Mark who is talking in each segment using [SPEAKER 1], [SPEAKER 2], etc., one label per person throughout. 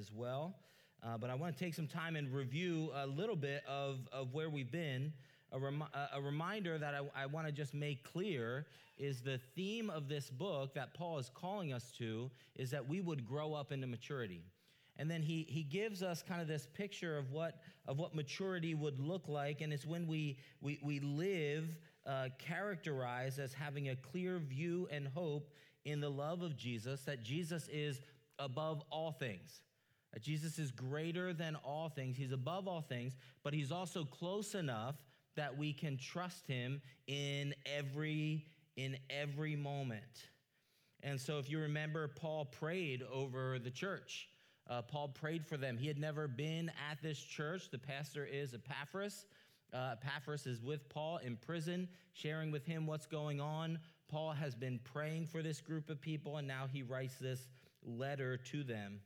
[SPEAKER 1] as well. Uh, but I want to take some time and review a little bit of, of where we've been. A, a reminder that I, I want to just make clear is the theme of this book that Paul is calling us to is that we would grow up into maturity. And then he, he gives us kind of this picture of what, of what maturity would look like. And it's when we, we, we live uh, characterized as having a clear view and hope in the love of Jesus, that Jesus is above all things. Jesus is greater than all things. He's above all things, but he's also close enough that we can trust him in every in every moment. And so if you remember Paul prayed over the church uh, Paul prayed for them. He had never been at this church. The pastor is Epaphras. Uh, Epaphras is with Paul in prison, sharing with him what's going on. Paul has been praying for this group of people, and now he writes this letter to them.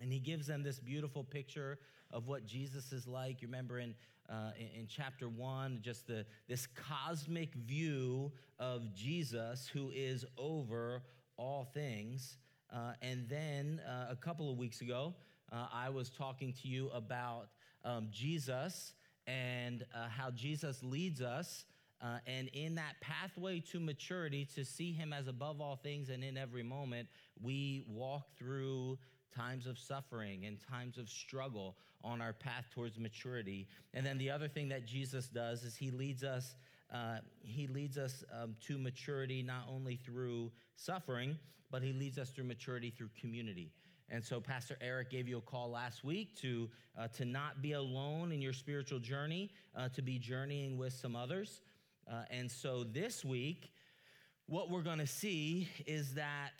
[SPEAKER 1] And he gives them this beautiful picture of what Jesus is like. You remember in, uh, in, chapter one, just the, this cosmic view of Jesus who is over all things. Uh, and then uh, a couple of weeks ago, uh, I was talking to you about um, Jesus and uh, how Jesus leads us. Uh, and in that pathway to maturity, to see him as above all things and in every moment, we walk through times of suffering and times of struggle on our path towards maturity. And then the other thing that Jesus does is he leads us. Uh, he leads us um, to maturity not only through suffering, but he leads us through maturity through community. And so, Pastor Eric gave you a call last week to, uh, to not be alone in your spiritual journey, uh, to be journeying with some others. Uh, and so, this week, what we're going to see is that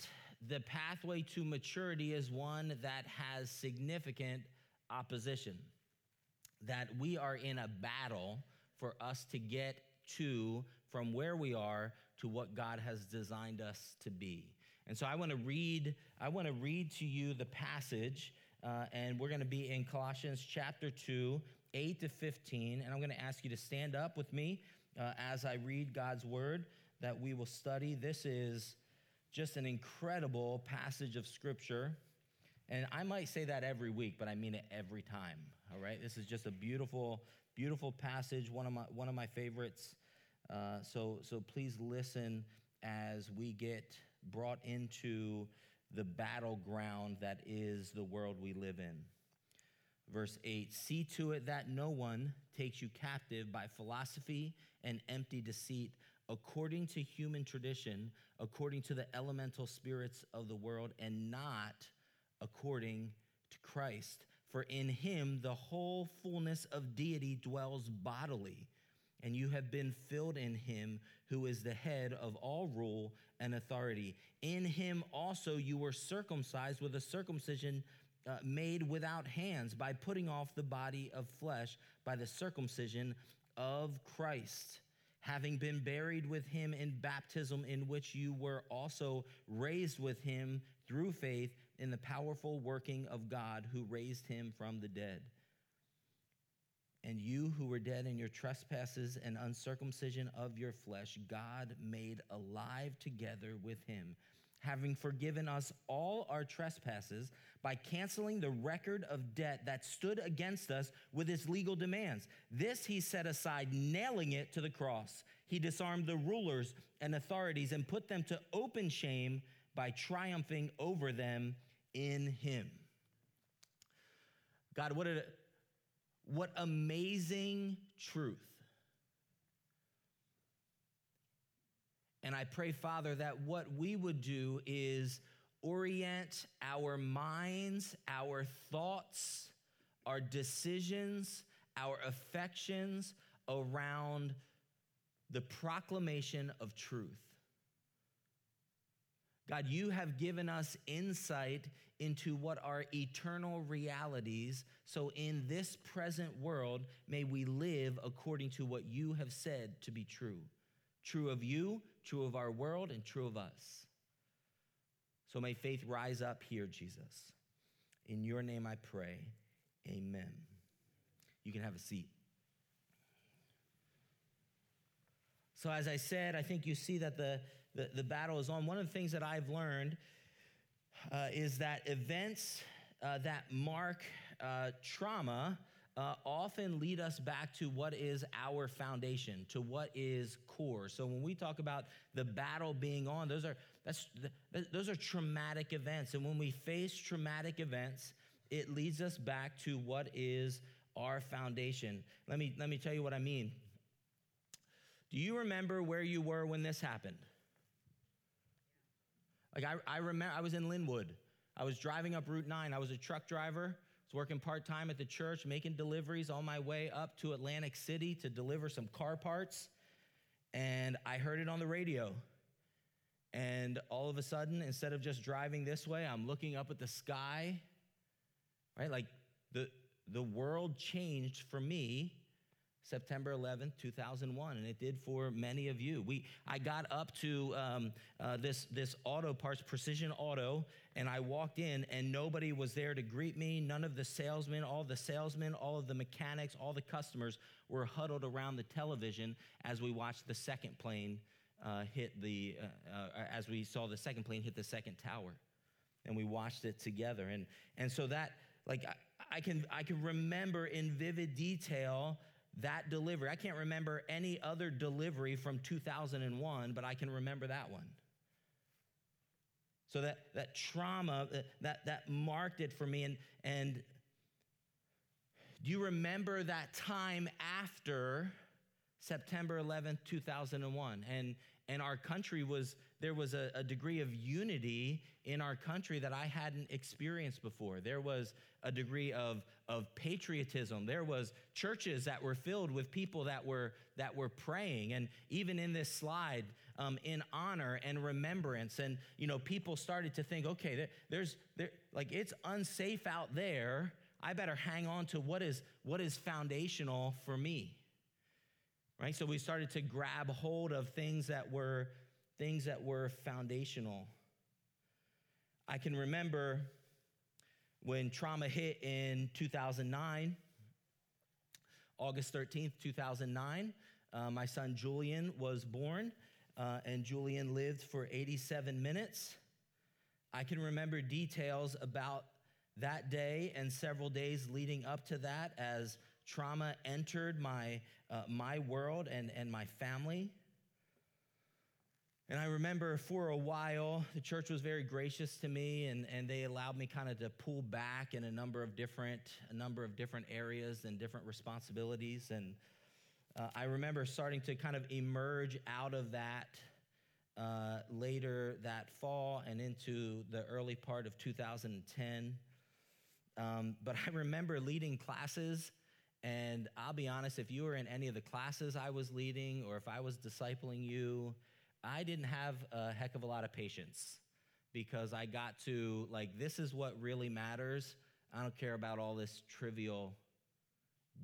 [SPEAKER 1] the pathway to maturity is one that has significant opposition, that we are in a battle for us to get to from where we are to what God has designed us to be. And so I want to read I want to read to you the passage uh, and we're going to be in Colossians chapter 2, 8 to 15 and I'm going to ask you to stand up with me uh, as I read God's word that we will study. This is just an incredible passage of scripture. And I might say that every week, but I mean it every time. All right? This is just a beautiful, beautiful passage, one of my, one of my favorites. Uh, so, so please listen as we get brought into the battleground that is the world we live in. Verse 8 See to it that no one takes you captive by philosophy and empty deceit according to human tradition, according to the elemental spirits of the world, and not according to Christ. For in him the whole fullness of deity dwells bodily, and you have been filled in him who is the head of all rule and authority. In him also you were circumcised with a circumcision. Uh, made without hands by putting off the body of flesh by the circumcision of Christ having been buried with him in baptism, in which you were also raised with him through faith in the powerful working of God who raised him from the dead. And you who were dead in your trespasses and uncircumcision of your flesh, God made alive together with him having forgiven us all our trespasses by canceling the record of debt that stood against us with its legal demands. This he set aside, nailing it to the cross. He disarmed the rulers and authorities and put them to open shame by triumphing over them in him. God, what a what amazing truth And I pray, Father, that what we would do is orient our minds, our thoughts, our decisions, our affections around the proclamation of truth. God, you have given us insight into what are eternal realities. So, in this present world, may we live according to what you have said to be true. True of you, true of our world, and true of us. So may faith rise up here, Jesus. In your name I pray. Amen. You can have a seat. So, as I said, I think you see that the, the, the battle is on. One of the things that I've learned uh, is that events uh, that mark uh, trauma uh, often lead us back to what is our foundation, to what is core. So when we talk about the battle being on, those are that's those are traumatic events, and when we face traumatic events, it leads us back to what is our foundation. Let me let me tell you what I mean. Do you remember where you were when this happened? Like I, I remember I was in Linwood. I was driving up Route 9. I was a truck driver working part time at the church, making deliveries on my way up to Atlantic City to deliver some car parts. And I heard it on the radio. And all of a sudden, instead of just driving this way, I'm looking up at the sky, right? Like the, the world changed for me September 11th, 2001, and it did for many of you. We, I got up to um, uh, this, this auto parts, Precision Auto, and I walked in, and nobody was there to greet me. None of the salesmen, all the salesmen, all of the mechanics, all the customers were huddled around the television as we watched the second plane uh, hit the, uh, uh as we saw the second plane hit the second tower, and we watched it together. And, and so that, like, I, I can, I can remember in vivid detail that delivery. I can't remember any other delivery from 2001, but I can remember that one. So that, that trauma, uh, that, that marked it for me. And, and do you remember that time after September 11th, 2001? And, and our country was, there was a, a degree of unity in our country that I hadn't experienced before. There was a degree of, of patriotism. There was churches that were filled with people that were, that were praying. And even in this slide, um, in honor and remembrance. And, you know, people started to think, okay, there, there's, there, like, it's unsafe out there. I better hang on to what is, what is foundational for me. Right? So we started to grab hold of things that were, things that were foundational. I can remember when trauma hit in 2009, August 13th, 2009. Uh, my son Julian was born, uh, and Julian lived for 87 minutes. I can remember details about that day and several days leading up to that as trauma entered my, uh, my world and, and my family. And I remember for a while, the church was very gracious to me and, and they allowed me kind of to pull back in a number of different, a number of different areas and different responsibilities. And uh, I remember starting to kind of emerge out of that uh, later that fall and into the early part of 2010. Um, but I remember leading classes, and I'll be honest, if you were in any of the classes I was leading or if I was discipling you, I didn't have a heck of a lot of patience because I got to, like, this is what really matters. I don't care about all this trivial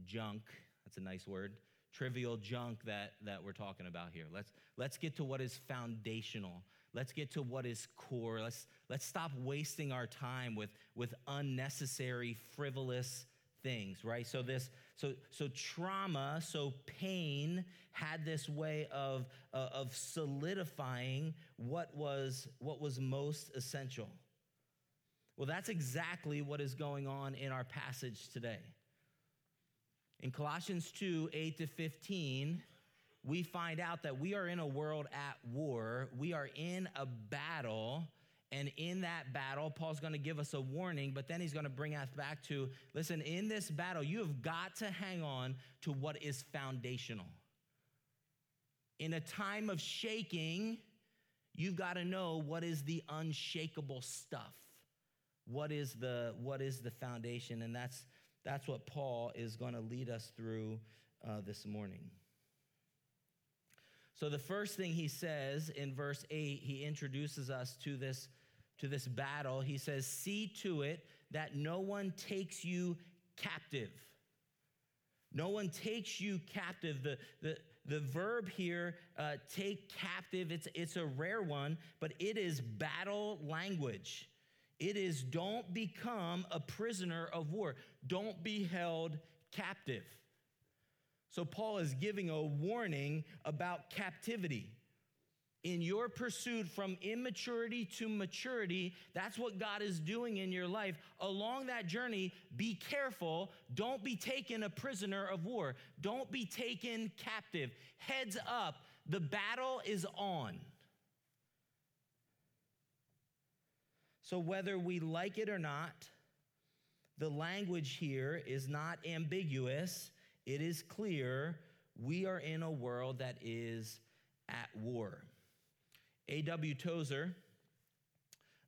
[SPEAKER 1] junk. That's a nice word. Trivial junk that, that we're talking about here. Let's, let's get to what is foundational. Let's get to what is core. Let's, let's stop wasting our time with, with unnecessary, frivolous things, right? So this so so trauma, so pain had this way of uh, of solidifying what was what was most essential. Well, that's exactly what is going on in our passage today. In Colossians 2 8 to 15, we find out that we are in a world at war. We are in a battle and in that battle, Paul's going to give us a warning, but then he's going to bring us back to listen, in this battle, you have got to hang on to what is foundational. In a time of shaking, you've got to know what is the unshakable stuff. What is the, what is the foundation? And that's, that's what Paul is going to lead us through uh, this morning. So, the first thing he says in verse 8, he introduces us to this to this battle, he says, See to it that no one takes you captive. No one takes you captive. The, the, the verb here, uh, take captive, it's, it's a rare one, but it is battle language. It is don't become a prisoner of war, don't be held captive. So, Paul is giving a warning about captivity. In your pursuit from immaturity to maturity, that's what God is doing in your life. Along that journey, be careful. Don't be taken a prisoner of war. Don't be taken captive. Heads up, the battle is on. So, whether we like it or not, the language here is not ambiguous, it is clear. We are in a world that is at war. A.W. Tozer,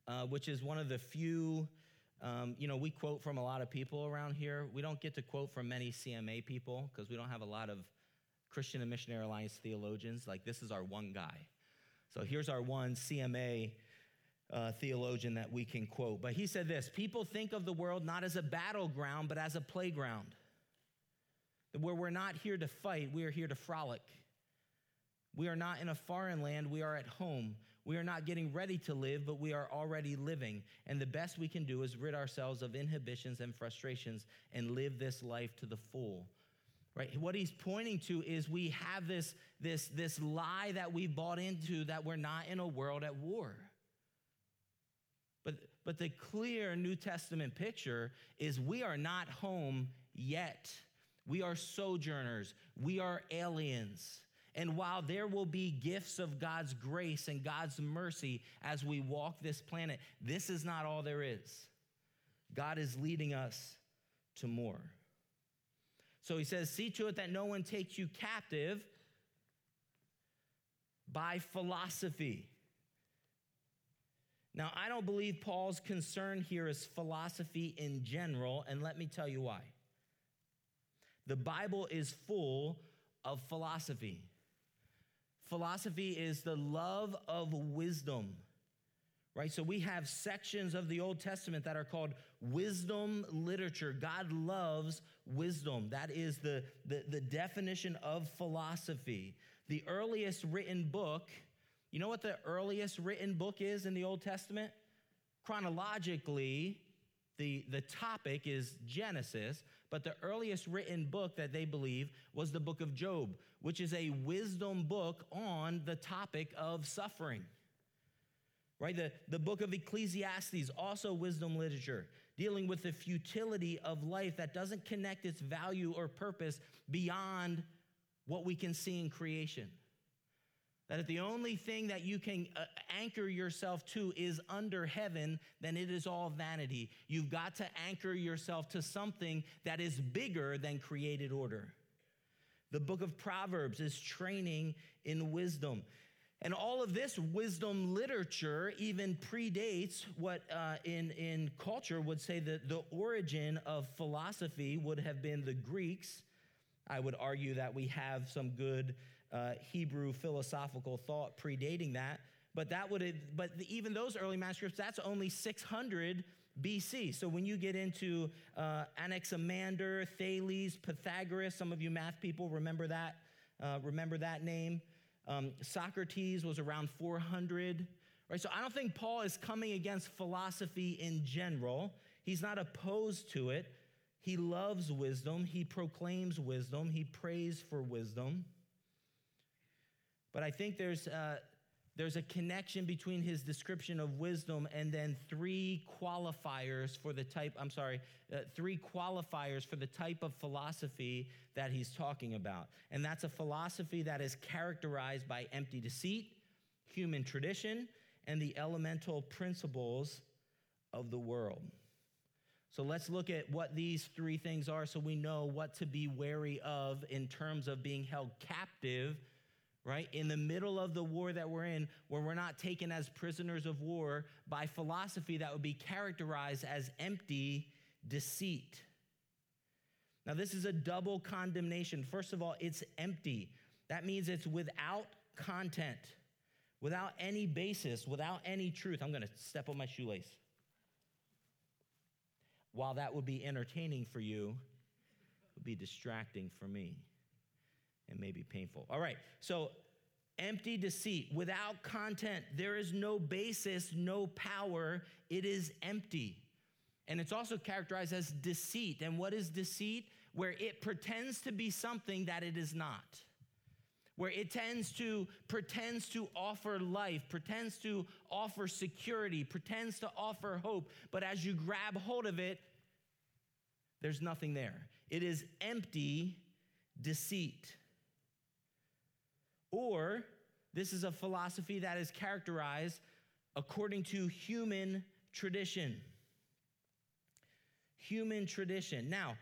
[SPEAKER 1] uh, which is one of the few, um, you know, we quote from a lot of people around here. We don't get to quote from many CMA people because we don't have a lot of Christian and Missionary Alliance theologians. Like, this is our one guy. So here's our one CMA uh, theologian that we can quote. But he said this People think of the world not as a battleground, but as a playground. Where we're not here to fight, we are here to frolic. We are not in a foreign land, we are at home. We are not getting ready to live, but we are already living. And the best we can do is rid ourselves of inhibitions and frustrations and live this life to the full. Right? What he's pointing to is we have this, this, this lie that we bought into that we're not in a world at war. But, but the clear New Testament picture is we are not home yet. We are sojourners, we are aliens. And while there will be gifts of God's grace and God's mercy as we walk this planet, this is not all there is. God is leading us to more. So he says, See to it that no one takes you captive by philosophy now, I don't believe Paul's concern here is philosophy in general, and let me tell you why. The Bible is full of philosophy. Philosophy is the love of wisdom, right? So we have sections of the Old Testament that are called wisdom literature. God loves wisdom. That is the, the, the definition of philosophy. The earliest written book you know what the earliest written book is in the Old Testament? Chronologically, the, the topic is Genesis, but the earliest written book that they believe was the book of Job, which is a wisdom book on the topic of suffering. Right? The, the book of Ecclesiastes, also wisdom literature, dealing with the futility of life that doesn't connect its value or purpose beyond what we can see in creation. That if the only thing that you can uh, anchor yourself to is under heaven, then it is all vanity. You've got to anchor yourself to something that is bigger than created order. The book of Proverbs is training in wisdom. And all of this wisdom literature even predates what uh, in, in culture would say that the origin of philosophy would have been the Greeks. I would argue that we have some good uh, Hebrew philosophical thought predating that. But that would have, but even those early manuscripts, that's only 600 BC. So when you get into uh, Anaximander, Thales, Pythagoras, some of you math people remember that, uh, remember that name. Um, Socrates was around 400. Right? So I don't think Paul is coming against philosophy in general. He's not opposed to it. He loves wisdom. He proclaims wisdom. He prays for wisdom. But I think there's, uh, there's a connection between his description of wisdom and then three qualifiers for the type, I'm sorry, uh, three qualifiers for the type of philosophy that he's talking about. And that's a philosophy that is characterized by empty deceit, human tradition, and the elemental principles of the world. So let's look at what these three things are so we know what to be wary of in terms of being held captive right? In the middle of the war that we're in, where we're not taken as prisoners of war by philosophy that would be characterized as empty deceit. Now, this is a double condemnation. First of all, it's empty. That means it's without content, without any basis, without any truth. I'm going to step on my shoelace. While that would be entertaining for you, it would be distracting for me and may be painful. All right, so empty deceit, without content, there is no basis, no power, it is empty. And it's also characterized as deceit. And what is deceit? Where it pretends to be something that it is not. where it tends to pretends to offer life, pretends to offer security, pretends to offer hope, but as you grab hold of it, there's nothing there. It is empty deceit. Or this is a philosophy that is characterized according to human tradition. Human tradition. Now,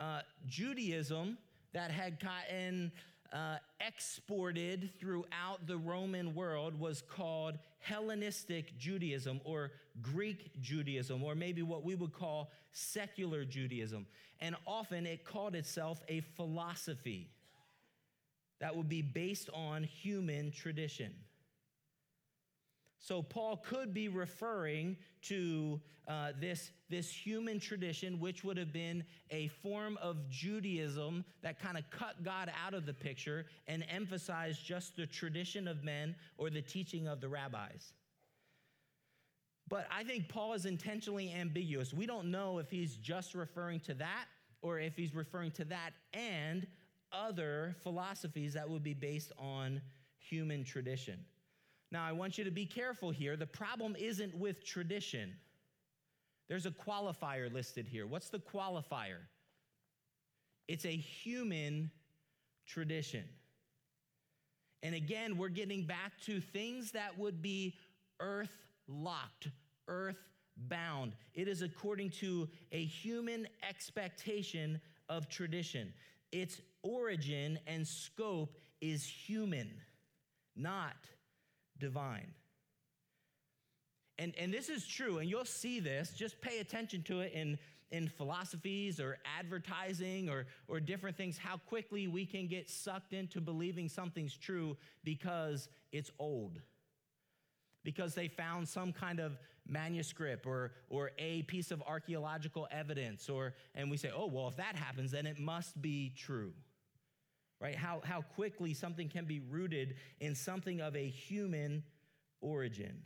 [SPEAKER 1] uh, Judaism that had gotten uh, exported throughout the Roman world was called Hellenistic Judaism or Greek Judaism, or maybe what we would call secular Judaism. And often it called itself a philosophy that would be based on human tradition. So Paul could be referring to uh, this, this human tradition, which would have been a form of Judaism that kind of cut God out of the picture and emphasized just the tradition of men or the teaching of the rabbis. But I think Paul is intentionally ambiguous. We don't know if he's just referring to that or if he's referring to that and other philosophies that would be based on human tradition. Now, I want you to be careful here. The problem isn't with tradition. There's a qualifier listed here. What's the qualifier? It's a human tradition. And again, we're getting back to things that would be earth locked, earth bound. It is according to a human expectation of tradition. Its origin and scope is human, not divine. And, and this is true, and you'll see this. Just pay attention to it in, in philosophies or advertising or, or different things, how quickly we can get sucked into believing something's true because it's old. Because they found some kind of manuscript or, or a piece of archaeological evidence, or, and we say, oh, well, if that happens, then it must be true right? How, how quickly something can be rooted in something of a human origin.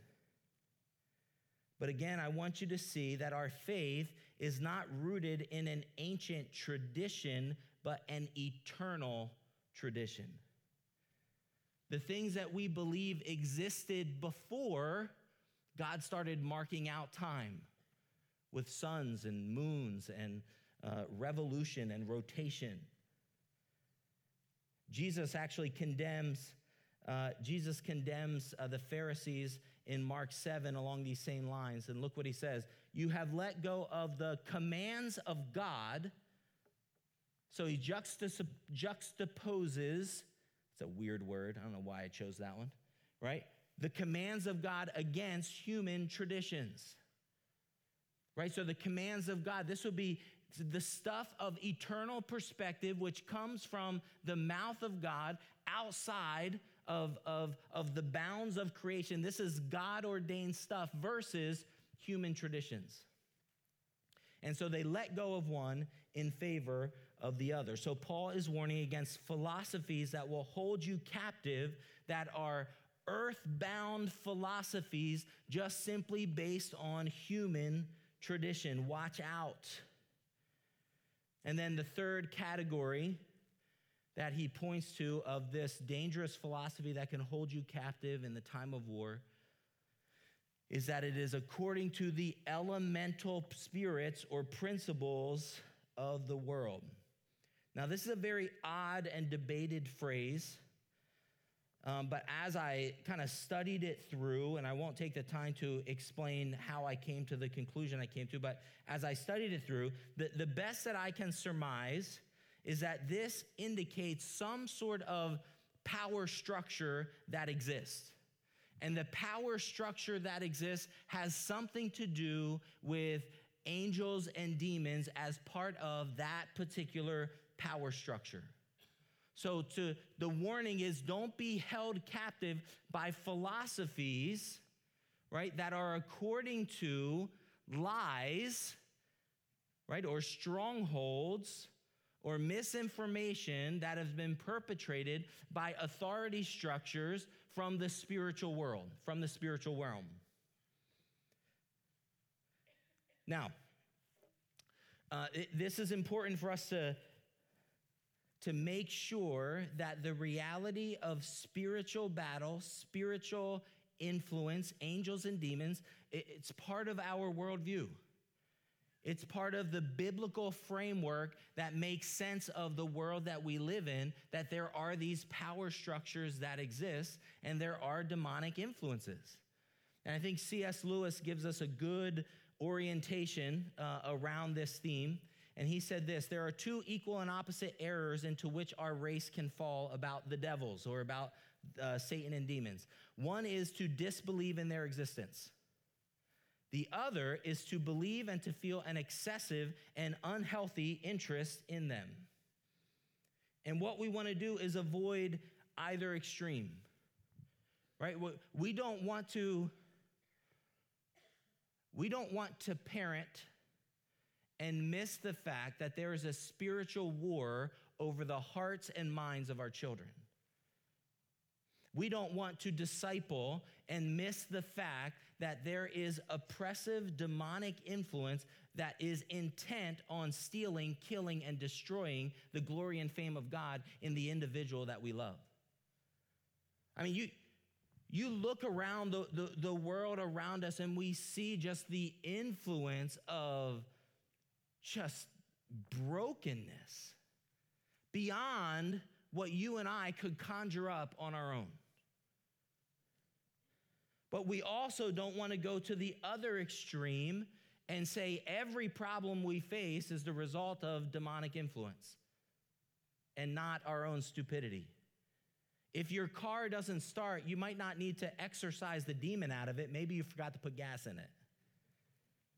[SPEAKER 1] But again, I want you to see that our faith is not rooted in an ancient tradition, but an eternal tradition. The things that we believe existed before God started marking out time with suns and moons and uh, revolution and rotation. Jesus actually condemns, uh, Jesus condemns uh, the Pharisees in Mark 7 along these same lines. And look what he says You have let go of the commands of God. So he juxtaposes, it's a weird word. I don't know why I chose that one, right? The commands of God against human traditions. Right? So the commands of God, this would be the stuff of eternal perspective, which comes from the mouth of God outside of, of, of the bounds of creation. This is God ordained stuff versus human traditions. And so they let go of one in favor of the other. So Paul is warning against philosophies that will hold you captive, that are earthbound philosophies just simply based on human tradition. Watch out. And then the third category that he points to of this dangerous philosophy that can hold you captive in the time of war is that it is according to the elemental spirits or principles of the world. Now, this is a very odd and debated phrase. Um, but as I kind of studied it through, and I won't take the time to explain how I came to the conclusion I came to, but as I studied it through, the, the best that I can surmise is that this indicates some sort of power structure that exists. And the power structure that exists has something to do with angels and demons as part of that particular power structure. So to the warning is don't be held captive by philosophies, right, that are according to lies, right, or strongholds or misinformation that has been perpetrated by authority structures from the spiritual world, from the spiritual realm. Now, uh, it, this is important for us to to make sure that the reality of spiritual battle, spiritual influence, angels and demons, it's part of our worldview. It's part of the biblical framework that makes sense of the world that we live in, that there are these power structures that exist and there are demonic influences. And I think C.S. Lewis gives us a good orientation uh, around this theme. And he said this there are two equal and opposite errors into which our race can fall about the devils or about uh, Satan and demons. One is to disbelieve in their existence. The other is to believe and to feel an excessive and unhealthy interest in them. And what we want to do is avoid either extreme, right? We don't want to. We don't want to parent and miss the fact that there is a spiritual war over the hearts and minds of our children. We don't want to disciple and miss the fact that there is oppressive demonic influence that is intent on stealing, killing, and destroying the glory and fame of God in the individual that we love. I mean, you, you look around the, the, the world around us and we see just the influence of just brokenness beyond what you and I could conjure up on our own. But we also don't want to go to the other extreme and say every problem we face is the result of demonic influence and not our own stupidity. If your car doesn't start, you might not need to exorcise the demon out of it. Maybe you forgot to put gas in it.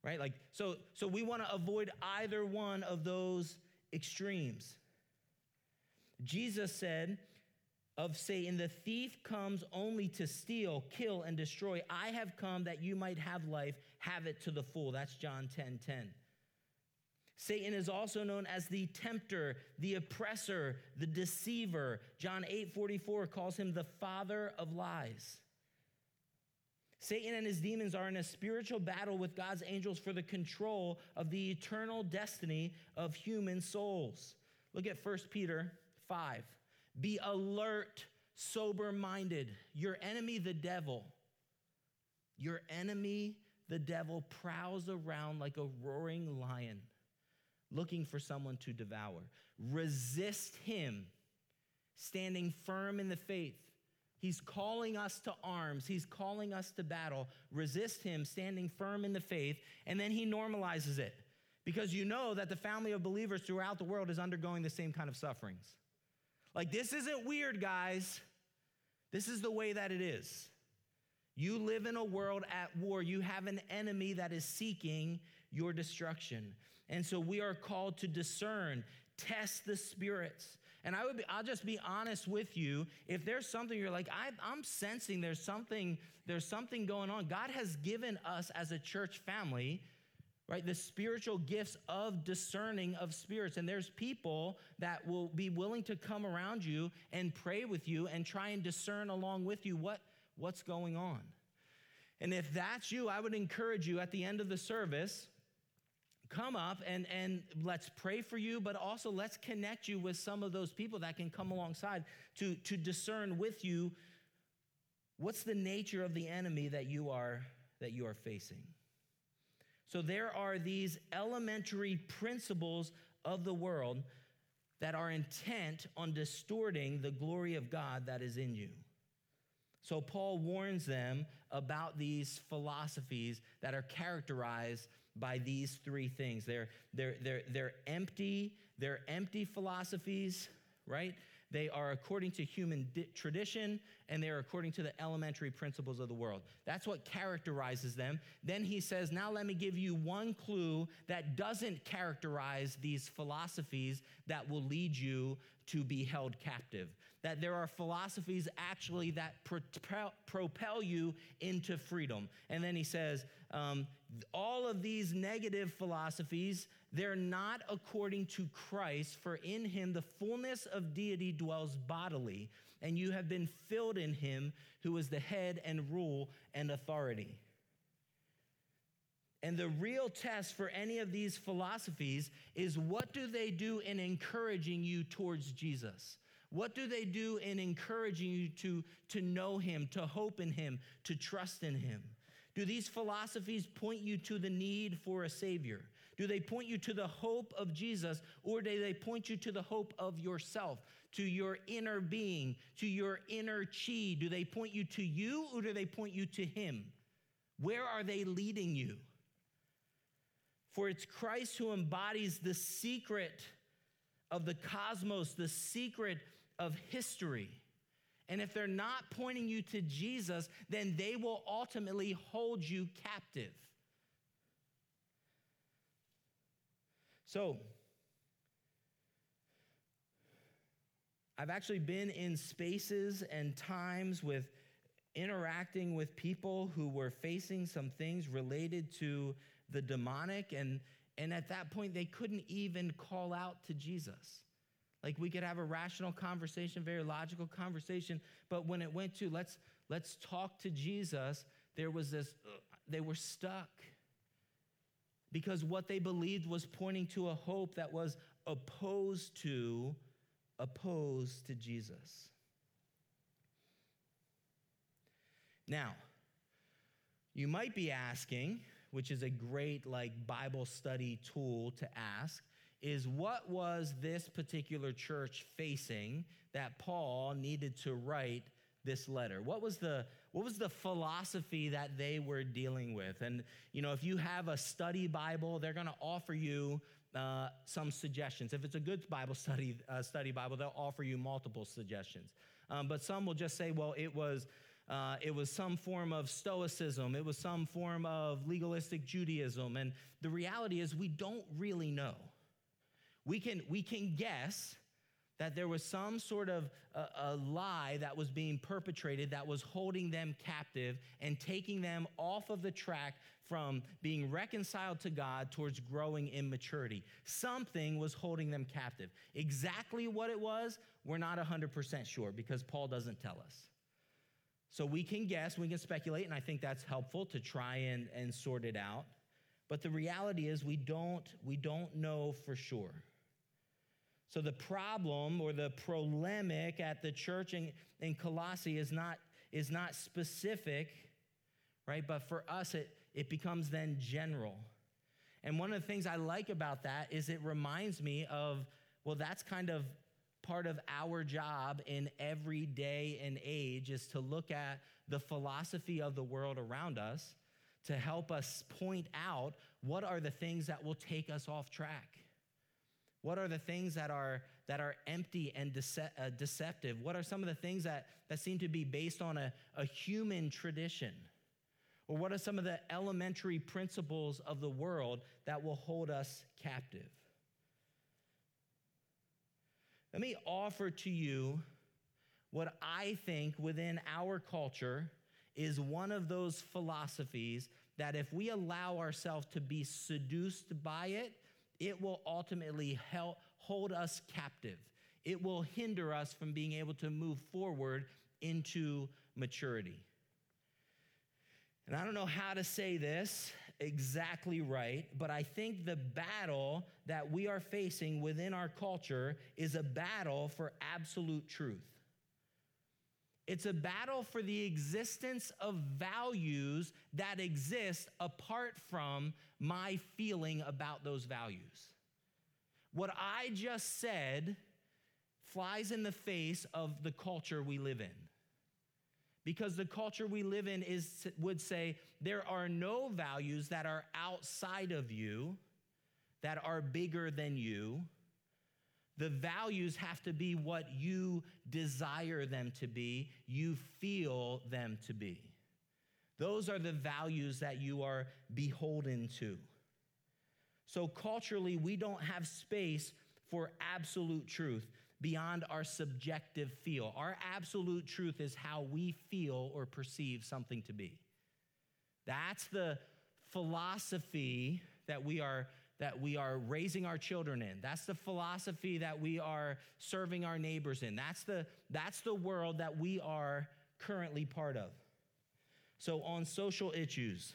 [SPEAKER 1] Right? Like so so we want to avoid either one of those extremes. Jesus said, of Satan, the thief comes only to steal, kill, and destroy. I have come that you might have life, have it to the full. That's John 10 10. Satan is also known as the tempter, the oppressor, the deceiver. John 8 44 calls him the father of lies. Satan and his demons are in a spiritual battle with God's angels for the control of the eternal destiny of human souls. Look at 1 Peter 5. Be alert, sober minded. Your enemy, the devil, your enemy, the devil, prowls around like a roaring lion looking for someone to devour. Resist him, standing firm in the faith. He's calling us to arms. He's calling us to battle. Resist him, standing firm in the faith, and then he normalizes it because you know that the family of believers throughout the world is undergoing the same kind of sufferings. Like, this isn't weird, guys. This is the way that it is. You live in a world at war. You have an enemy that is seeking your destruction. And so we are called to discern, test the spirits. And I would be, I'll just be honest with you. If there's something you're like, I, I'm sensing there's something, there's something going on. God has given us as a church family right? The spiritual gifts of discerning of spirits. And there's people that will be willing to come around you and pray with you and try and discern along with you what, what's going on. And if that's you, I would encourage you at the end of the service, come up and, and let's pray for you, but also let's connect you with some of those people that can come alongside to, to discern with you what's the nature of the enemy that you are that you are facing. So there are these elementary principles of the world that are intent on distorting the glory of God that is in you. So Paul warns them about these philosophies that are characterized by these three things. They're, they're, they're, they're empty, they're empty philosophies, right? They are according to human di- tradition and they are according to the elementary principles of the world. That's what characterizes them. Then he says, Now let me give you one clue that doesn't characterize these philosophies that will lead you to be held captive. That there are philosophies actually that propel, propel you into freedom. And then he says, um, all of these negative philosophies, they're not according to Christ, for in him the fullness of deity dwells bodily, and you have been filled in him who is the head and rule and authority. And the real test for any of these philosophies is what do they do in encouraging you towards Jesus? What do they do in encouraging you to, to know Him, to hope in Him, to trust in Him? Do these philosophies point you to the need for a Savior? Do they point you to the hope of Jesus, or do they point you to the hope of yourself, to your inner being, to your inner chi? Do they point you to you, or do they point you to Him? Where are they leading you? For it's Christ who embodies the secret of the cosmos, the secret of history. And if they're not pointing you to Jesus, then they will ultimately hold you captive. So, I've actually been in spaces and times with interacting with people who were facing some things related to the demonic, and, and at that point, they couldn't even call out to Jesus. Like we could have a rational conversation, very logical conversation, but when it went to let's let's talk to Jesus, there was this uh, they were stuck. Because what they believed was pointing to a hope that was opposed to opposed to Jesus. Now, you might be asking, which is a great like Bible study tool to ask, is what was this particular church facing that Paul needed to write this letter? What was the what was the philosophy that they were dealing with? And you know, if you have a study Bible, they're going to offer you uh, some suggestions. If it's a good Bible study uh, study Bible, they'll offer you multiple suggestions. Um, but some will just say, well, it was. Uh, it was some form of Stoicism. It was some form of legalistic Judaism. And the reality is, we don't really know. We can, we can guess that there was some sort of a, a, lie that was being perpetrated that was holding them captive and taking them off of the track from being reconciled to God towards growing in maturity. Something was holding them captive. Exactly what it was, we're not 100% sure because Paul doesn't tell us. So we can guess, we can speculate, and I think that's helpful to try and, and sort it out. But the reality is we don't, we don't know for sure. So the problem or the polemic at the church in, in Colossae is not, is not specific, right? But for us, it, it becomes then general. And one of the things I like about that is it reminds me of, well, that's kind of part of our job in every day and age is to look at the philosophy of the world around us to help us point out what are the things that will take us off track. What are the things that are, that are empty and dece- uh, deceptive? What are some of the things that, that seem to be based on a, a human tradition? Or what are some of the elementary principles of the world that will hold us captive? Let me offer to you what I think within our culture is one of those philosophies that if we allow ourselves to be seduced by it, it will ultimately help hold us captive. It will hinder us from being able to move forward into maturity. And I don't know how to say this exactly right, but I think the battle that we are facing within our culture is a battle for absolute truth. It's a battle for the existence of values that exist apart from my feeling about those values. What I just said flies in the face of the culture we live in. Because the culture we live in is, would say there are no values that are outside of you, that are bigger than you, the values have to be what you desire them to be, you feel them to be. Those are the values that you are beholden to. So, culturally, we don't have space for absolute truth beyond our subjective feel. Our absolute truth is how we feel or perceive something to be. That's the philosophy that we are that we are raising our children in. That's the philosophy that we are serving our neighbors in. That's the, that's the world that we are currently part of. So, on social issues,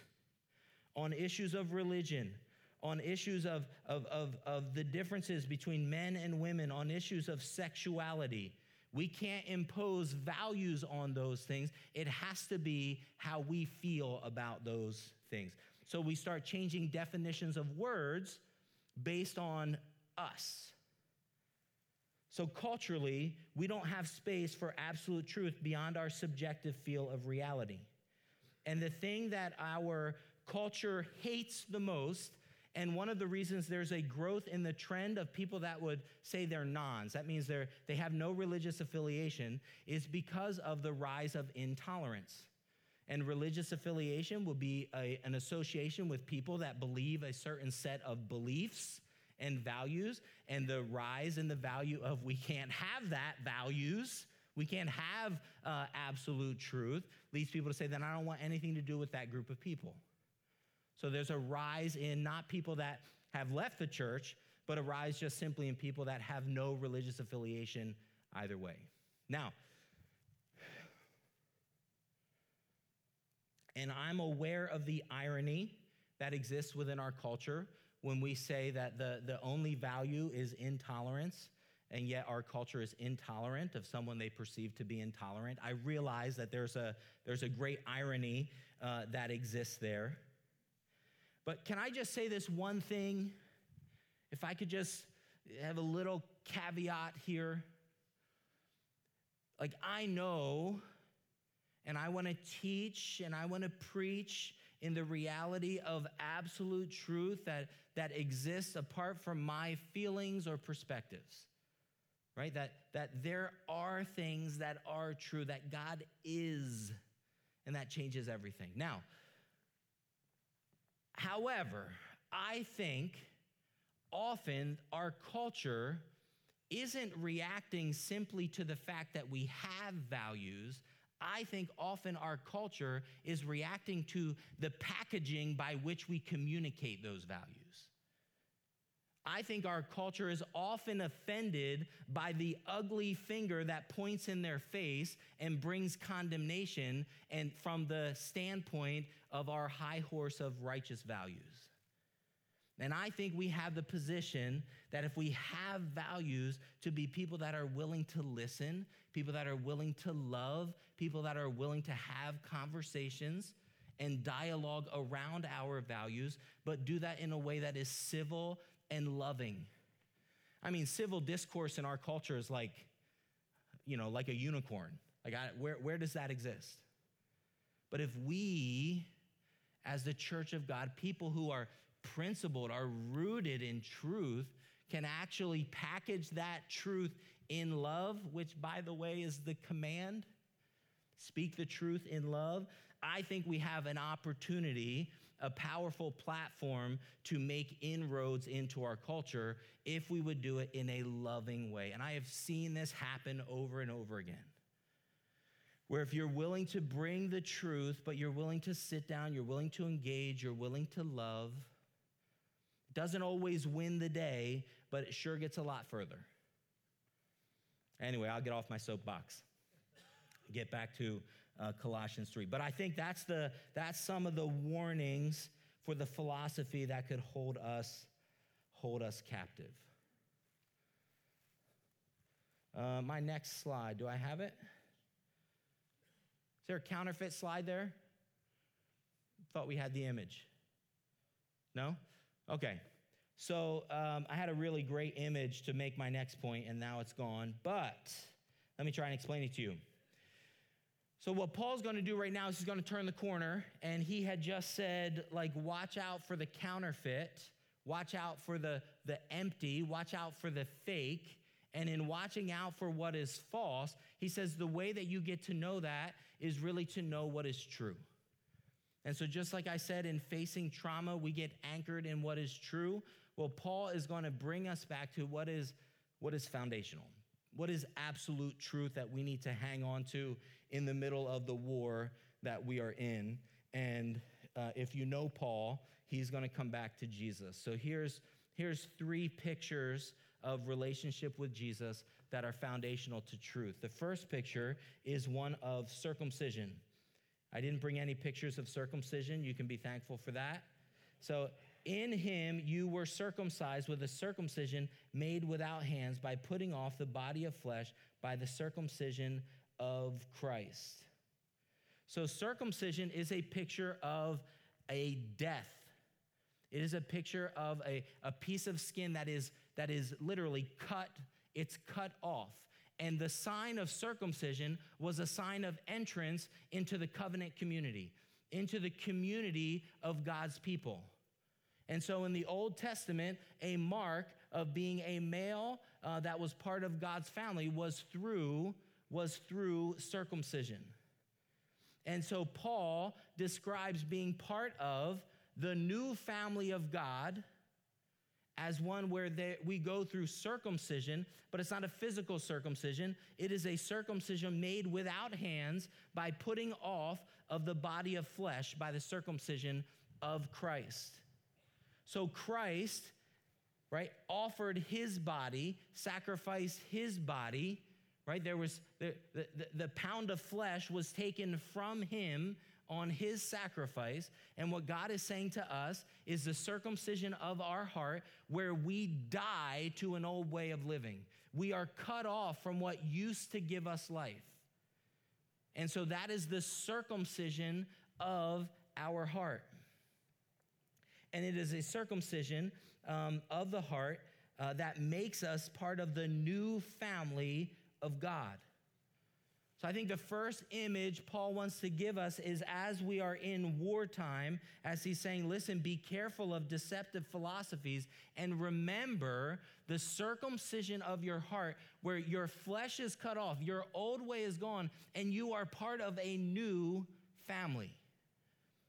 [SPEAKER 1] on issues of religion, on issues of, of, of, of the differences between men and women, on issues of sexuality. We can't impose values on those things. It has to be how we feel about those things. So we start changing definitions of words based on us. So, culturally, we don't have space for absolute truth beyond our subjective feel of reality. And the thing that our culture hates the most, and one of the reasons there's a growth in the trend of people that would say they're nones, that means they're, they have no religious affiliation, is because of the rise of intolerance. And religious affiliation will be a, an association with people that believe a certain set of beliefs and values, and the rise in the value of we can't have that values. We can't have uh, absolute truth leads people to say, then I don't want anything to do with that group of people. So there's a rise in not people that have left the church, but a rise just simply in people that have no religious affiliation either way. Now, and I'm aware of the irony that exists within our culture when we say that the, the only value is intolerance, and yet our culture is intolerant of someone they perceive to be intolerant. I realize that there's a, there's a great irony uh, that exists there. But can I just say this one thing? If I could just have a little caveat here. Like, I know, and I want to teach, and I want to preach in the reality of absolute truth that, that exists apart from my feelings or perspectives. Right? That, that there are things that are true, that God is, and that changes everything. Now, however, I think often our culture isn't reacting simply to the fact that we have values I think often our culture is reacting to the packaging by which we communicate those values. I think our culture is often offended by the ugly finger that points in their face and brings condemnation and from the standpoint of our high horse of righteous values. And I think we have the position that if we have values to be people that are willing to listen, people that are willing to love, people that are willing to have conversations and dialogue around our values, but do that in a way that is civil and loving. I mean, civil discourse in our culture is like, you know, like a unicorn. Like, I, where, where does that exist? But if we, as the church of God, people who are principled, are rooted in truth, can actually package that truth in love, which, by the way, is the command. Speak the truth in love. I think we have an opportunity, a powerful platform to make inroads into our culture if we would do it in a loving way. And I have seen this happen over and over again. Where if you're willing to bring the truth, but you're willing to sit down, you're willing to engage, you're willing to love, doesn't always win the day, but it sure gets a lot further. Anyway, I'll get off my soapbox. Get back to uh, Colossians 3. But I think that's, the, that's some of the warnings for the philosophy that could hold us, hold us captive. Uh, my next slide, do I have it? Is there a counterfeit slide there? Thought we had the image. No? Okay. So um, I had a really great image to make my next point, and now it's gone. But let me try and explain it to you. So what Paul's going to do right now is he's going to turn the corner, and he had just said, like, watch out for the counterfeit, watch out for the the empty, watch out for the fake. And in watching out for what is false, he says the way that you get to know that is really to know what is true. And so, just like I said, in facing trauma, we get anchored in what is true. Well, Paul is going to bring us back to what is, what is foundational, what is absolute truth that we need to hang on to in the middle of the war that we are in. And uh, if you know Paul, he's going to come back to Jesus. So here's, here's three pictures of relationship with Jesus that are foundational to truth. The first picture is one of circumcision. I didn't bring any pictures of circumcision. You can be thankful for that. So in him you were circumcised with a circumcision made without hands by putting off the body of flesh by the circumcision of Christ. So circumcision is a picture of a death. It is a picture of a, a piece of skin that is, that is literally cut, it's cut off. And the sign of circumcision was a sign of entrance into the covenant community, into the community of God's people. And so in the Old Testament, a mark of being a male uh, that was part of God's family was through was through circumcision. And so Paul describes being part of the new family of God as one where they, we go through circumcision, but it's not a physical circumcision. It is a circumcision made without hands by putting off of the body of flesh by the circumcision of Christ. So Christ, right, offered his body, sacrificed his body, right? There was the, the, the pound of flesh was taken from him on his sacrifice. And what God is saying to us is the circumcision of our heart, where we die to an old way of living. We are cut off from what used to give us life. And so that is the circumcision of our heart and it is a circumcision um, of the heart uh, that makes us part of the new family of God. So I think the first image Paul wants to give us is as we are in wartime, as he's saying, listen, be careful of deceptive philosophies and remember the circumcision of your heart where your flesh is cut off, your old way is gone, and you are part of a new family.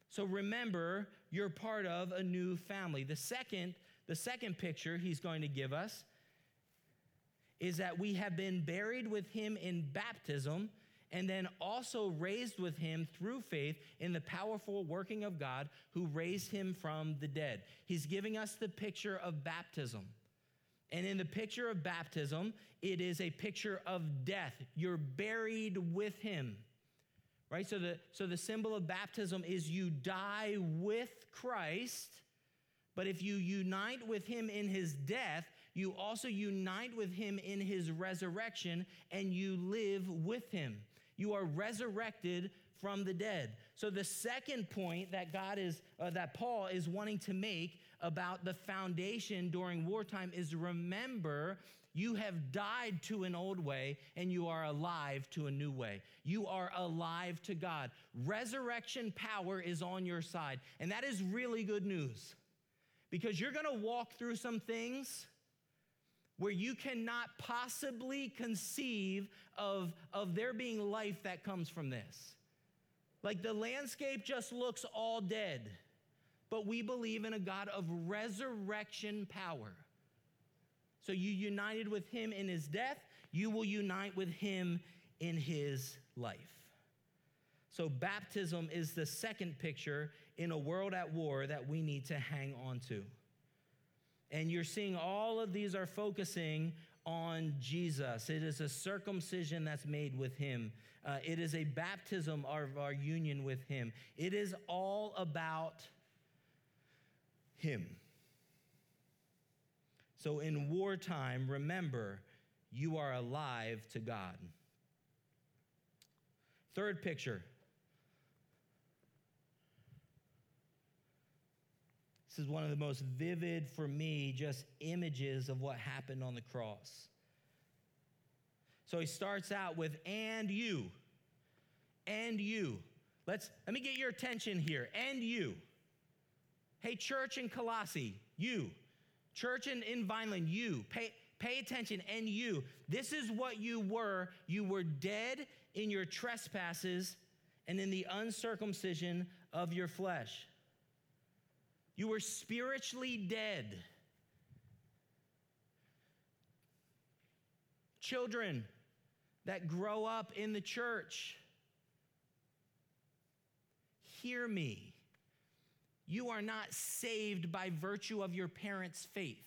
[SPEAKER 1] So remember, you're part of a new family. The second, the second picture he's going to give us is that we have been buried with him in baptism and then also raised with him through faith in the powerful working of God who raised him from the dead. He's giving us the picture of baptism. And in the picture of baptism, it is a picture of death. You're buried with him right? So the, so the symbol of baptism is you die with Christ, but if you unite with him in his death, you also unite with him in his resurrection and you live with him. You are resurrected from the dead. So the second point that God is uh, that Paul is wanting to make about the foundation during wartime is remember you have died to an old way and you are alive to a new way. You are alive to God. Resurrection power is on your side. And that is really good news because you're going to walk through some things where you cannot possibly conceive of, of there being life that comes from this. Like the landscape just looks all dead, but we believe in a God of resurrection power. So you united with him in his death, you will unite with him in his life. So baptism is the second picture in a world at war that we need to hang on to. And you're seeing all of these are focusing on Jesus. It is a circumcision that's made with him. Uh, it is a baptism of our union with him. It is all about him. So in wartime, remember, you are alive to God. Third picture. Is one of the most vivid for me, just images of what happened on the cross. So he starts out with, and you, and you. Let's, let me get your attention here, and you. Hey, church in Colossae, you. Church in, in Vineland, you, pay, pay attention, and you. This is what you were. You were dead in your trespasses and in the uncircumcision of your flesh. You were spiritually dead. Children that grow up in the church, hear me. You are not saved by virtue of your parents' faith.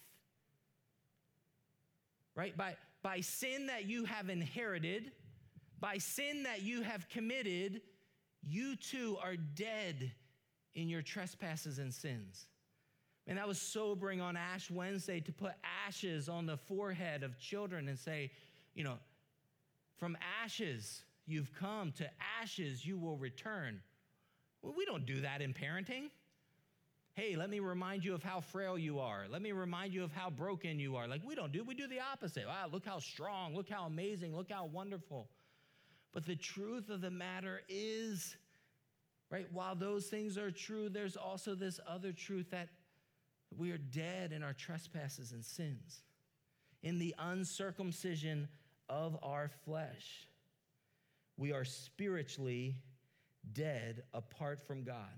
[SPEAKER 1] Right? By, by sin that you have inherited, by sin that you have committed, you too are dead in your trespasses and sins. And that was sobering on Ash Wednesday to put ashes on the forehead of children and say, you know, from ashes you've come, to ashes you will return. Well, we don't do that in parenting. Hey, let me remind you of how frail you are. Let me remind you of how broken you are. Like, we don't do, we do the opposite. Wow, look how strong, look how amazing, look how wonderful. But the truth of the matter is, right, while those things are true, there's also this other truth that we are dead in our trespasses and sins, in the uncircumcision of our flesh. We are spiritually dead apart from God.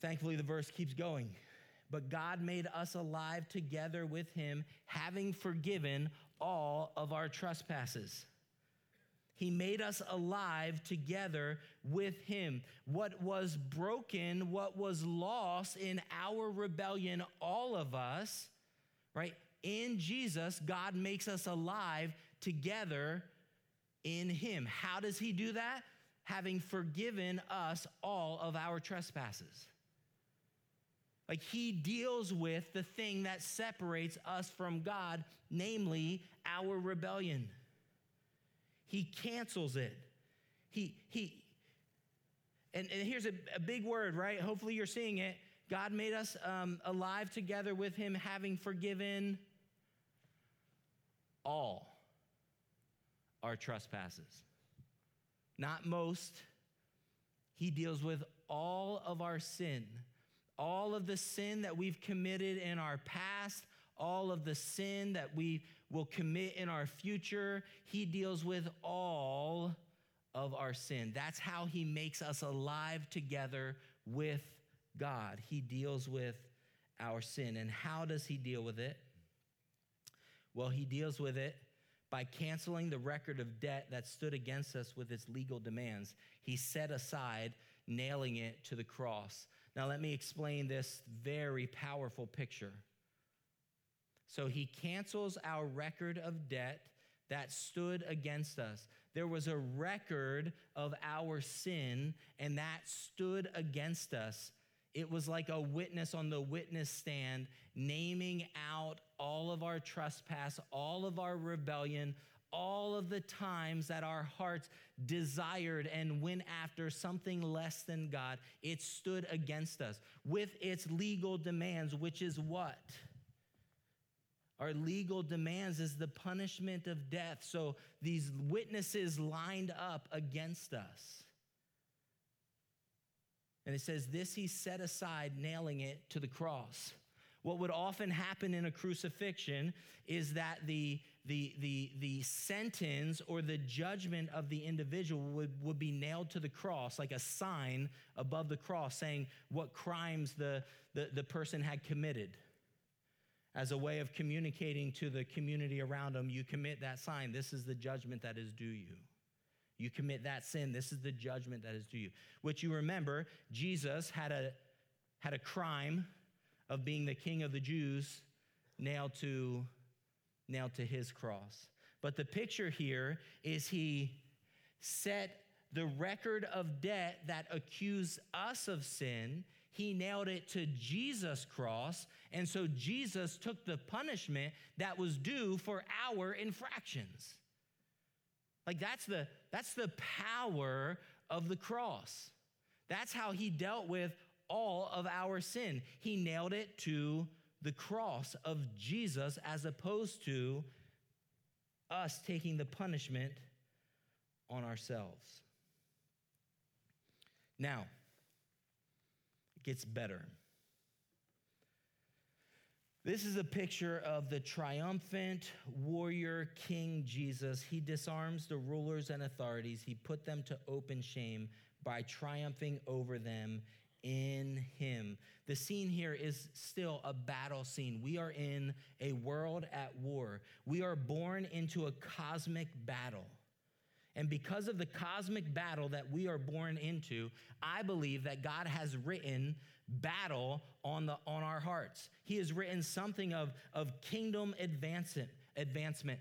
[SPEAKER 1] Thankfully, the verse keeps going. But God made us alive together with him, having forgiven all of our trespasses. He made us alive together with him. What was broken, what was lost in our rebellion, all of us, right? In Jesus, God makes us alive together in him. How does he do that? Having forgiven us all of our trespasses. Like he deals with the thing that separates us from God, namely our rebellion. He cancels it. He, he, and, and here's a, a big word, right? Hopefully you're seeing it. God made us um, alive together with him, having forgiven all our trespasses. Not most. He deals with all of our sin all of the sin that we've committed in our past, all of the sin that we will commit in our future. He deals with all of our sin. That's how he makes us alive together with God. He deals with our sin. And how does he deal with it? Well, he deals with it by canceling the record of debt that stood against us with its legal demands. He set aside, nailing it to the cross. Now, let me explain this very powerful picture. So, he cancels our record of debt that stood against us. There was a record of our sin, and that stood against us. It was like a witness on the witness stand, naming out all of our trespass, all of our rebellion, all of the times that our hearts desired and went after something less than God, it stood against us with its legal demands, which is what? Our legal demands is the punishment of death. So these witnesses lined up against us. And it says, This he set aside, nailing it to the cross. What would often happen in a crucifixion is that the, the, the, the sentence or the judgment of the individual would, would be nailed to the cross, like a sign above the cross saying what crimes the, the, the person had committed. As a way of communicating to the community around them, you commit that sign. This is the judgment that is due you. You commit that sin. This is the judgment that is due you. Which you remember, Jesus had a, had a crime of being the king of the Jews nailed to, nailed to his cross. But the picture here is he set the record of debt that accused us of sin, he nailed it to Jesus' cross. And so Jesus took the punishment that was due for our infractions. Like that's the that's the power of the cross. That's how he dealt with all of our sin. He nailed it to the cross of Jesus as opposed to us taking the punishment on ourselves. Now, it gets better. This is a picture of the triumphant warrior King Jesus. He disarms the rulers and authorities, he put them to open shame by triumphing over them in him. The scene here is still a battle scene. We are in a world at war. We are born into a cosmic battle. And because of the cosmic battle that we are born into, I believe that God has written battle on, the, on our hearts. He has written something of, of kingdom advancement. advancement.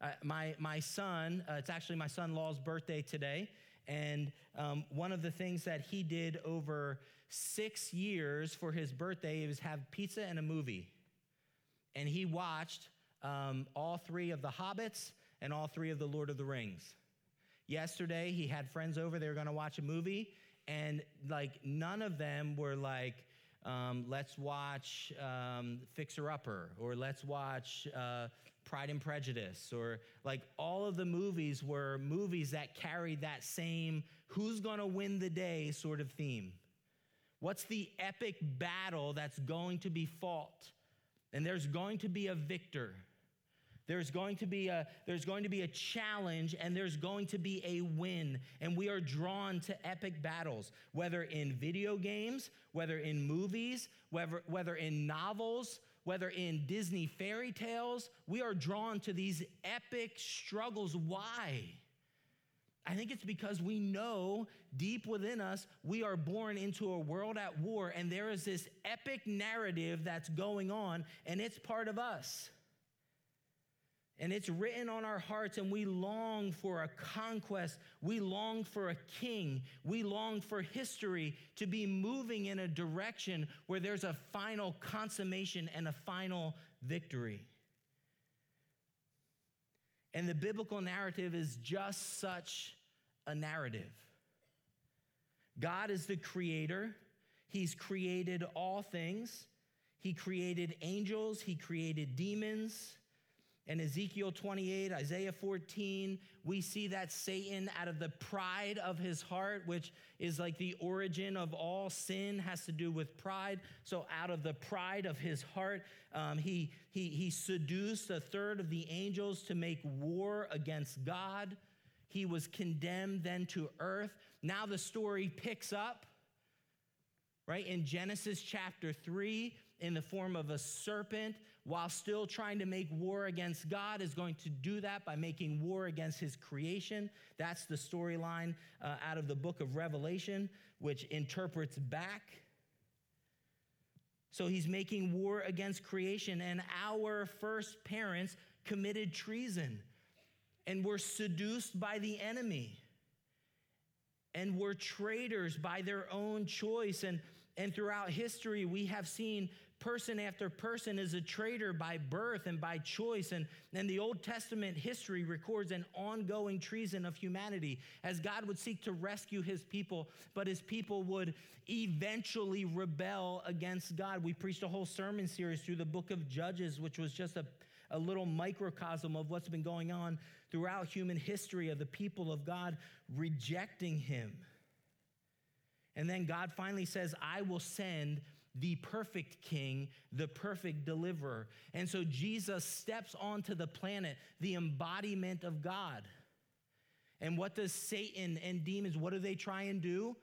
[SPEAKER 1] Uh, my, my son, uh, it's actually my son Law's birthday today, And um, one of the things that he did over six years for his birthday was have pizza and a movie. And he watched um, all three of the Hobbits and all three of the Lord of the Rings. Yesterday, he had friends over, they were gonna watch a movie, and like none of them were like, um, let's watch um, Fixer Upper, or let's watch uh, Pride and Prejudice, or like all of the movies were movies that carried that same who's gonna win the day sort of theme. What's the epic battle that's going to be fought? And there's going to be a victor. There's going to be a there's going to be a challenge and there's going to be a win and we are drawn to epic battles whether in video games, whether in movies, whether whether in novels, whether in Disney fairy tales, we are drawn to these epic struggles. Why? I think it's because we know deep within us we are born into a world at war, and there is this epic narrative that's going on, and it's part of us. And it's written on our hearts, and we long for a conquest. We long for a king. We long for history to be moving in a direction where there's a final consummation and a final victory. And the biblical narrative is just such a narrative. God is the creator, He's created all things. He created angels, He created demons. In Ezekiel 28, Isaiah 14, we see that Satan, out of the pride of his heart, which is like the origin of all sin, has to do with pride. So, out of the pride of his heart, um, he, he, he seduced a third of the angels to make war against God. He was condemned then to earth. Now the story picks up, right? In Genesis chapter 3, in the form of a serpent, while still trying to make war against God, is going to do that by making war against his creation. That's the storyline uh, out of the book of Revelation, which interprets back. So he's making war against creation, and our first parents committed treason and were seduced by the enemy and were traitors by their own choice. And, and throughout history, we have seen person after person is a traitor by birth and by choice. And, and the Old Testament history records an ongoing treason of humanity as God would seek to rescue his people, but his people would eventually rebel against God. We preached a whole sermon series through the book of Judges, which was just a, a little microcosm of what's been going on throughout human history of the people of God rejecting him. And then God finally says, I will send the perfect king, the perfect deliverer. And so Jesus steps onto the planet, the embodiment of God. And what does Satan and demons, what do they try and do?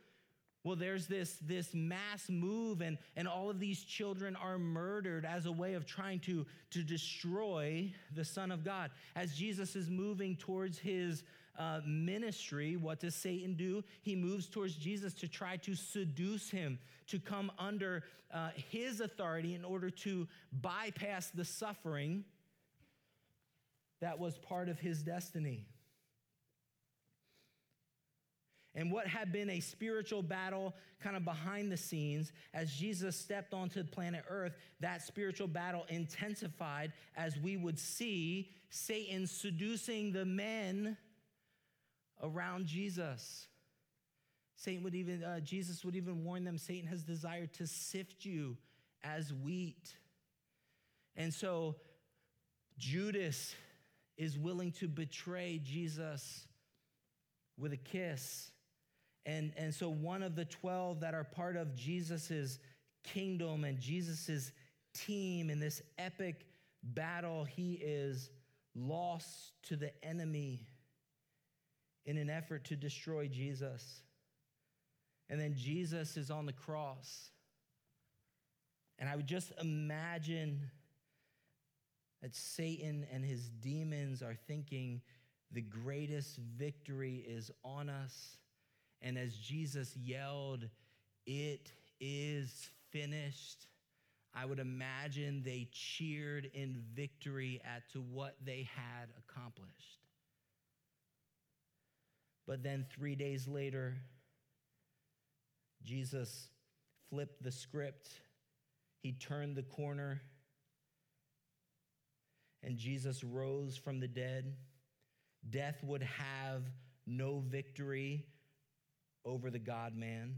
[SPEAKER 1] Well, there's this, this mass move, and, and all of these children are murdered as a way of trying to, to destroy the Son of God. As Jesus is moving towards his uh, ministry, what does Satan do? He moves towards Jesus to try to seduce him, to come under uh, his authority in order to bypass the suffering that was part of his destiny. and what had been a spiritual battle kind of behind the scenes as Jesus stepped onto planet Earth, that spiritual battle intensified as we would see Satan seducing the men around Jesus. Satan would even, uh, Jesus would even warn them Satan has desired to sift you as wheat. And so Judas is willing to betray Jesus with a kiss. And, and so, one of the 12 that are part of Jesus's kingdom and Jesus's team in this epic battle, he is lost to the enemy in an effort to destroy Jesus. And then Jesus is on the cross. And I would just imagine that Satan and his demons are thinking the greatest victory is on us and as Jesus yelled, It is finished, I would imagine they cheered in victory at to what they had accomplished. But then three days later, Jesus flipped the script, he turned the corner, and Jesus rose from the dead. Death would have no victory over the God man.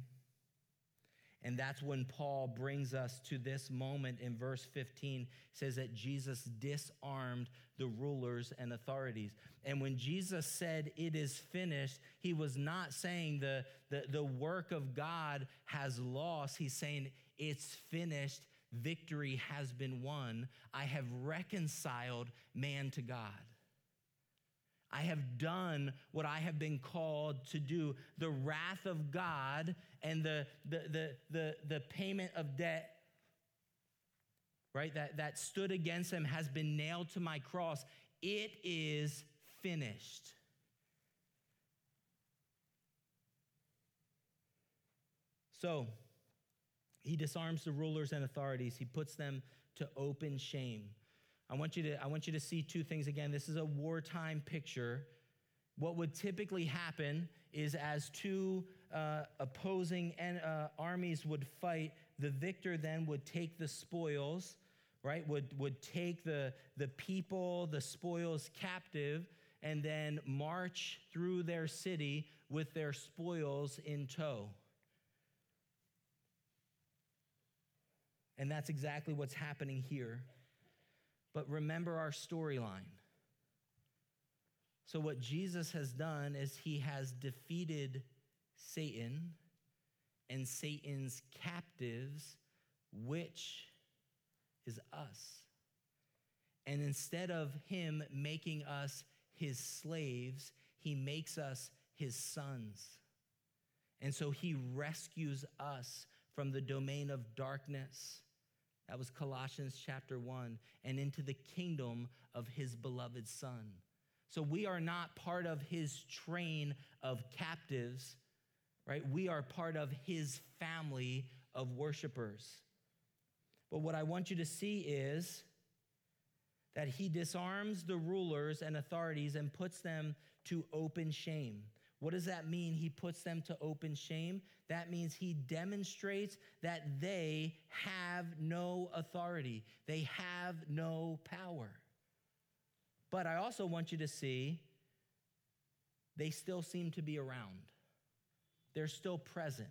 [SPEAKER 1] And that's when Paul brings us to this moment in verse 15. Says that Jesus disarmed the rulers and authorities. And when Jesus said, It is finished, he was not saying the, the, the work of God has lost. He's saying, It's finished. Victory has been won. I have reconciled man to God. I have done what I have been called to do. The wrath of God and the, the, the, the, the payment of debt, right, that, that stood against him has been nailed to my cross. It is finished. So, he disarms the rulers and authorities. He puts them to open shame. I want you to, I want you to see two things again. This is a wartime picture. What would typically happen is as two uh, opposing en- uh, armies would fight, the victor then would take the spoils, right? Would, would take the, the people, the spoils captive, and then march through their city with their spoils in tow. And that's exactly what's happening here. But remember our storyline. So, what Jesus has done is he has defeated Satan and Satan's captives, which is us. And instead of him making us his slaves, he makes us his sons. And so he rescues us from the domain of darkness that was Colossians chapter 1, and into the kingdom of his beloved Son. So we are not part of his train of captives, right? We are part of his family of worshipers. But what I want you to see is that he disarms the rulers and authorities and puts them to open shame. What does that mean? He puts them to open shame. That means he demonstrates that they have no authority, they have no power. But I also want you to see they still seem to be around, they're still present.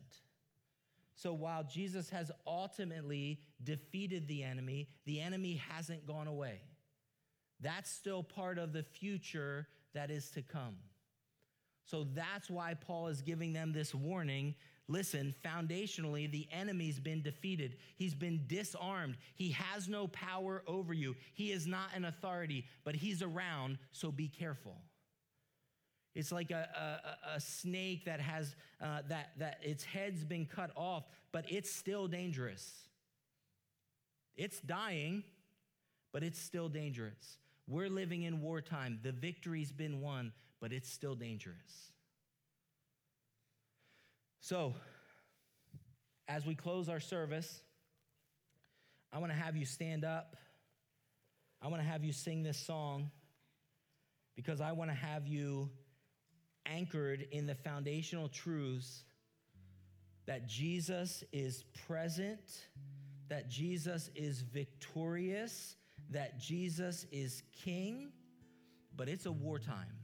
[SPEAKER 1] So while Jesus has ultimately defeated the enemy, the enemy hasn't gone away. That's still part of the future that is to come. So that's why Paul is giving them this warning. Listen, foundationally, the enemy's been defeated. He's been disarmed. He has no power over you. He is not an authority, but he's around, so be careful. It's like a, a, a snake that has uh, that, that its head's been cut off, but it's still dangerous. It's dying, but it's still dangerous. We're living in wartime. The victory's been won, but it's still dangerous. So, as we close our service, I want to have you stand up. I want to have you sing this song because I want to have you anchored in the foundational truths that Jesus is present, that Jesus is victorious, that Jesus is king, but it's a wartime.